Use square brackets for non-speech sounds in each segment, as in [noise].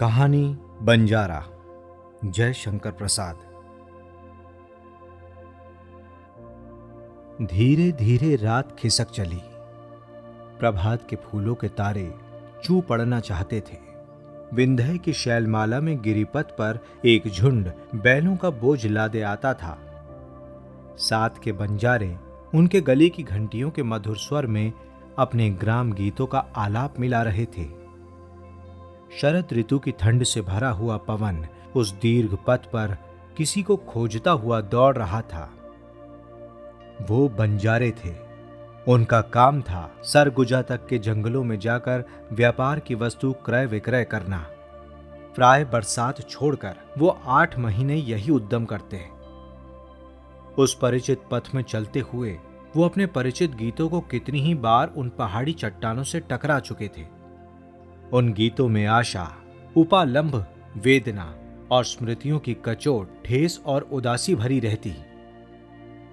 कहानी बंजारा। जय शंकर प्रसाद। धीरे धीरे रात खिसक चली। प्रभात के फूलों के तारे चू पड़ना चाहते थे। विंध्य की शैलमाला में गिरिपथ पर एक झुंड बैलों का बोझ लादे आता था। साथ के बंजारे उनके गले की घंटियों के मधुर स्वर में अपने ग्राम गीतों का आलाप मिला रहे थे। शरद ऋतु की ठंड से भरा हुआ पवन उस दीर्घ पथ पर किसी को खोजता हुआ दौड़ रहा था। वो बंजारे थे। उनका काम था सरगुजा तक के जंगलों में जाकर व्यापार की वस्तु क्रय विक्रय करना। प्राय बरसात छोड़कर वो आठ महीने यही उद्यम करते। उस परिचित पथ में चलते हुए वो अपने परिचित गीतों को कितनी ही बार उन पहाड़ी चट्टानों से टकरा चुके थे। उन गीतों में आशा, उपालंब, वेदना और स्मृतियों की कचोट, ठेस और उदासी भरी रहती।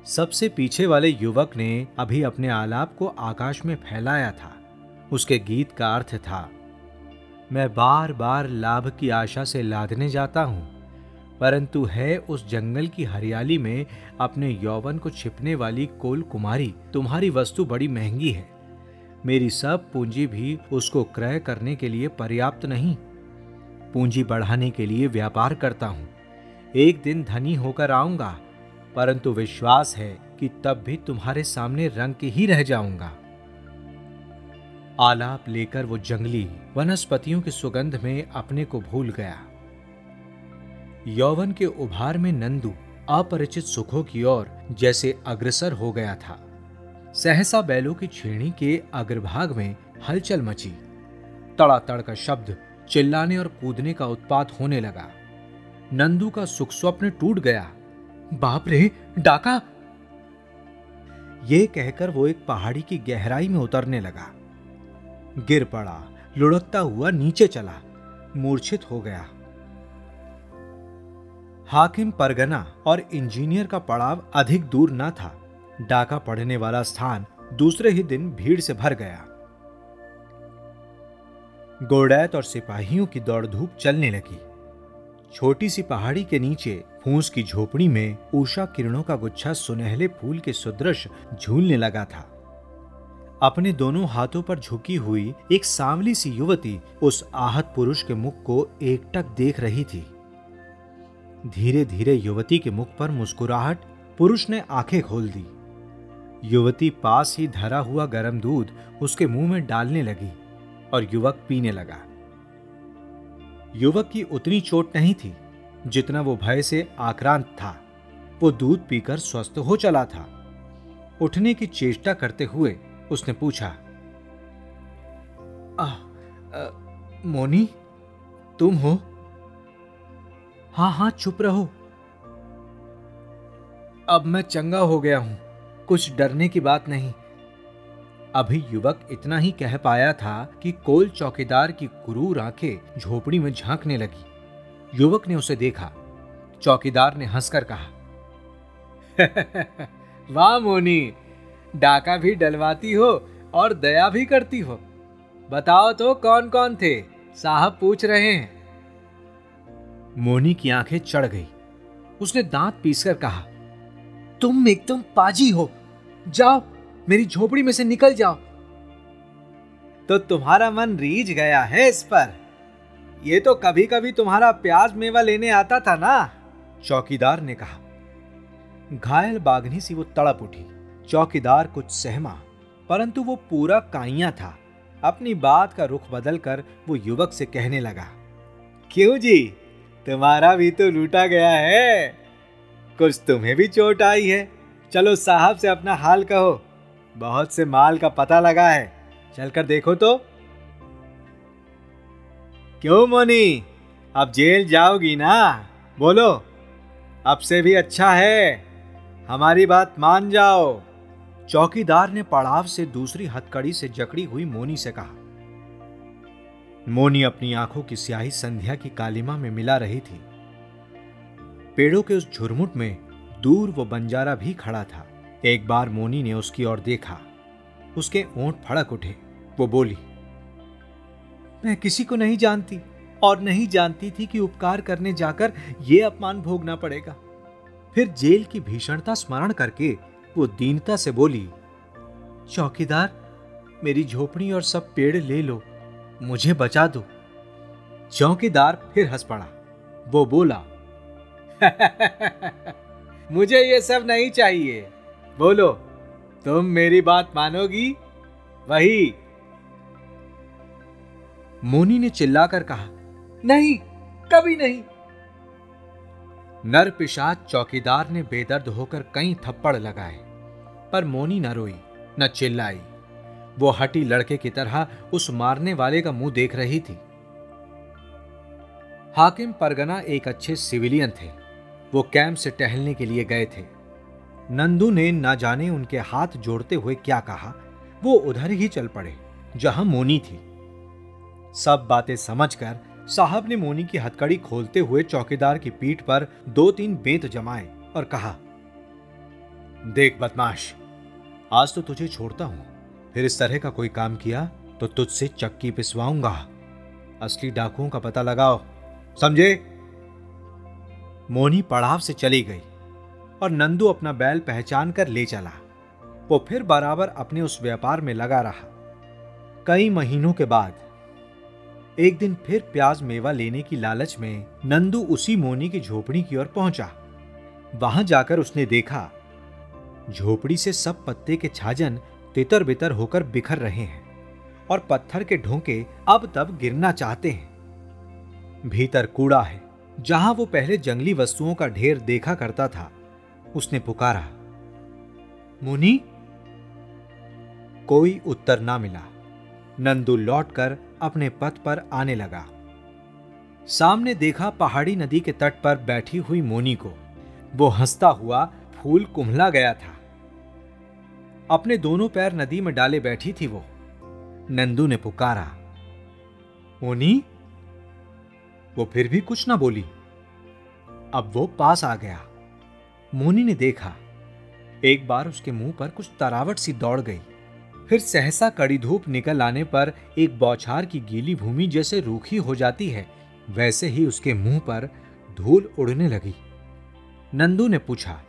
सबसे पीछे वाले युवक ने अभी अपने आलाप को आकाश में फैलाया था। उसके गीत का अर्थ था, मैं बार बार लाभ की आशा से लादने जाता हूँ, परंतु है उस जंगल की हरियाली में अपने यौवन को छिपने वाली कोल कुमारी, तुम्हारी वस्तु बड़ी महँगी है। मेरी सब पूंजी भी उसको क्रय करने के लिए पर्याप्त नहीं। पूंजी बढ़ाने के लिए व्यापार करता हूँ। एक दिन धनी होकर आऊँगा, परंतु विश्वास है कि तब भी तुम्हारे सामने रंग के ही रह जाऊँगा। आलाप लेकर वो जंगली वनस्पतियों की सुगंध में अपने को भूल गया। यौवन के उभार में नंदू अपरिचित सुखों की ओर जैसे अग्रसर हो गया था। सहसा बैलों की छेड़ी के अग्रभाग में हलचल मची। तड़ातड़ का शब्द चिल्लाने और कूदने का उत्पात होने लगा। नंदू का सुख स्वप्न टूट गया। बाप रे, डाका! ये कहकर वो एक पहाड़ी की गहराई में उतरने लगा। गिर पड़ा, लुढ़कता हुआ नीचे चला, मूर्छित हो गया। हाकिम परगना और इंजीनियर का पड़ाव अधिक दूर न था। डाका पड़ने वाला स्थान दूसरे ही दिन भीड़ से भर गया। गोडैत और सिपाहियों की दौड़ धूप चलने लगी। छोटी सी पहाड़ी के नीचे फूस की झोपड़ी में उषा किरणों का गुच्छा सुनहले फूल के सुदृश झूलने लगा था। अपने दोनों हाथों पर झुकी हुई एक सांवली सी युवती उस आहत पुरुष के मुख को एकटक देख रही थी। धीरे धीरे युवती के मुख पर मुस्कुराहट पुरुष ने आँखें खोल दी। युवती पास ही धरा हुआ गर्म दूध उसके मुँह में डालने लगी और युवक पीने लगा। युवक की उतनी चोट नहीं थी जितना वो भय से आक्रांत था। वो दूध पीकर स्वस्थ हो चला था। उठने की चेष्टा करते हुए उसने पूछा आ, आ, मोनी तुम हो? हाँ हाँ चुप रहो। अब मैं चंगा हो गया हूँ। कुछ डरने की बात नहीं। अभी युवक इतना ही कह पाया था कि कोल चौकीदार की क्रूर आँखें झोपड़ी में झांकने लगी। युवक ने उसे देखा। चौकीदार ने हंसकर कहा [laughs] वाह मोनी, डाका भी डलवाती हो और दया भी करती हो। बताओ तो कौन कौन थे? साहब पूछ रहे हैं मोनी की आँखें चढ़ गई। उसने दांत पीसकर कहा, तुम एकदम पाजी हो। जाओ, मेरी झोपड़ी में से निकल जाओ। तो तुम्हारा मन रीझ गया है इस पर। ये तो कभी कभी तुम्हारा प्याज मेवा लेने आता था ना? चौकीदार ने कहा। घायल बागनी सी वो तड़प उठी। चौकीदार कुछ सहमा, परंतु वो पूरा काइया था। अपनी बात का रुख बदलकर वो युवक से कहने लगा, क्यों जी? तुम्हारा भी तो लूटा गया है। कुछ तुम्हें भी चोट आई है? चलो साहब से अपना हाल कहो। बहुत से माल का पता लगा है। चलकर देखो तो। क्यों मोनी? अब जेल जाओगी ना? बोलो। अब से भी अच्छा है। हमारी बात मान जाओ। चौकीदार ने पड़ाव से दूसरी हथकड़ी से जकड़ी हुई मोनी से कहा। मोनी अपनी आँखों की स्याही संध्या की कालिमा में मिला रही थी। पेड़ों के उस झुरमुट में दूर वो बंजारा भी खड़ा था। एक बार मोनी ने उसकी ओर देखा। उसके ओंठ फड़क उठे। वो बोली, मैं किसी को नहीं जानती और नहीं जानती थी कि उपकार करने जाकर यह अपमान भोगना पड़ेगा फिर जेल की भीषणता स्मरण करके वो दीनता से बोली, चौकीदार, मेरी झोपड़ी और सब पेड़ ले लो, मुझे बचा दो चौकीदार फिर हंस पड़ा। वो बोला [laughs] मुझे ये सब नहीं चाहिए। बोलो तुम मेरी बात मानोगी? वही। मोनी ने चिल्लाकर कहा नहीं कभी नहीं। नर पिशाच चौकीदार ने बेदर्द होकर कई थप्पड़ लगाए पर मोनी न रोई न चिल्लाई। वो हटी लड़के की तरह उस मारने वाले का मुँह देख रही थी। हाकिम परगना एक अच्छे सिविलियन थे। वो कैंप से टहलने के लिए गए थे। नंदू ने न जाने उनके हाथ जोड़ते हुए क्या कहा, वो उधर ही चल पड़े, जहाँ मोनी थी। सब बातें समझकर साहब ने मोनी की हथकड़ी खोलते हुए चौकीदार की पीठ पर दो तीन बेत जमाए और कहा, देख बदमाश, आज तो तुझे छोड़ता हूँ। फिर इस तरह का कोई काम किया तो तुझसे चक्की पिसवाऊँगा। असली डाकुओं का पता लगाओ। समझे? मोनी पड़ाव से चली गई और नंदू अपना बैल पहचान कर ले चला। वो फिर बराबर अपने उस व्यापार में लगा रहा। कई महीनों के बाद, एक दिन फिर प्याज मेवा लेने की लालच में नंदू उसी मोनी की झोपड़ी की ओर पहुँचा। वहाँ जाकर उसने देखा, झोपड़ी से सब पत्ते के छाजन तितर बितर होकर बिखर रहे हैं और पत्थर के ढोंके अब तब गिरना चाहते हैं। भीतर कूड़ा है। जहाँ वो पहले जंगली वस्तुओं का ढेर देखा करता था, उसने पुकारा, मुनी, कोई उत्तर ना मिला नंदू लौटकर अपने पथ पर आने लगा। सामने देखा पहाड़ी नदी के तट पर बैठी हुई मोनी को। वो हंसता हुआ फूल कुम्हला गया था। अपने दोनों पैर नदी में डाले बैठी थी वो। नंदू ने पुकारा, मोनी वो फिर भी कुछ ना बोली। अब वो पास आ गया। मोनी ने देखा। एक बार उसके मुँह पर कुछ तरावट सी दौड़ गई। फिर सहसा कड़ी धूप निकल आने पर एक बौछार की गीली भूमि जैसे रूखी हो जाती है, वैसे ही उसके मुँह पर धूल उड़ने लगी। नंदू ने पूछा,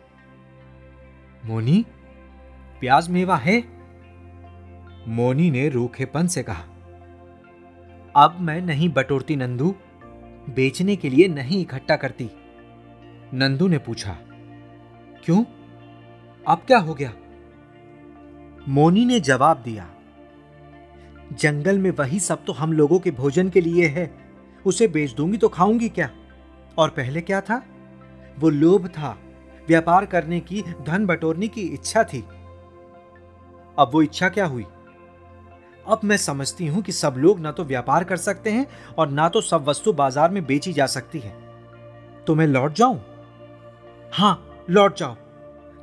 मोनी, प्याज मेवा है? मोनी ने रूखेपन से कहा, अब मैं नहीं बटोरती नंदू। बेचने के लिए नहीं इकट्ठा करती। नंदू ने पूछा, क्यों? अब क्या हो गया? मोनी ने जवाब दिया, जंगल में वही सब तो हम लोगों के भोजन के लिए है, उसे बेच दूँगी तो खाऊँगी क्या? और पहले क्या था? वो लोभ था, व्यापार करने की, धन बटोरने की इच्छा थी। अब वो इच्छा क्या हुई? अब मैं समझती हूँ कि सब लोग ना तो व्यापार कर सकते हैं और ना तो सब वस्तु बाज़ार में बेची जा सकती है। तो मैं लौट जाऊँ? हाँ, लौट जाओ।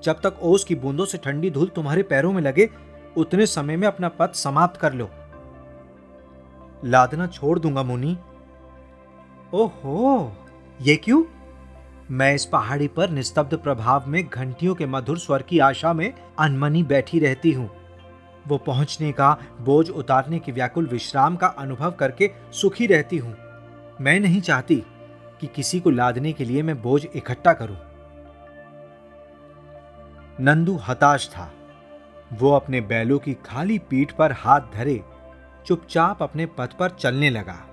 जब तक ओस की बूंदों से ठंडी धूल तुम्हारे पैरों में लगे, उतने समय में अपना पद समाप्त कर लो। लादना छोड़ दूँगा, मुनि। ओहो, ये क्यों? मैं इस पहाड़ी पर निस्तब्ध प्रभाव में घंटियों के मधुर स्वर की आशा में अनमनी बैठी रहती हूँ। वो पहुँचने का, बोझ उतारने के व्याकुल विश्राम का अनुभव करके सुखी रहती हूँ। मैं नहीं चाहती कि किसी को लादने के लिए मैं बोझ इकट्ठा करूँ। नंदू हताश था। वो अपने बैलों की खाली पीठ पर हाथ धरे, चुपचाप अपने पथ पर चलने लगा।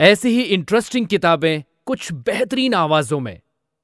ऐसी ही इंटरेस्टिंग किताबें कुछ बेहतरीन आवाजों में।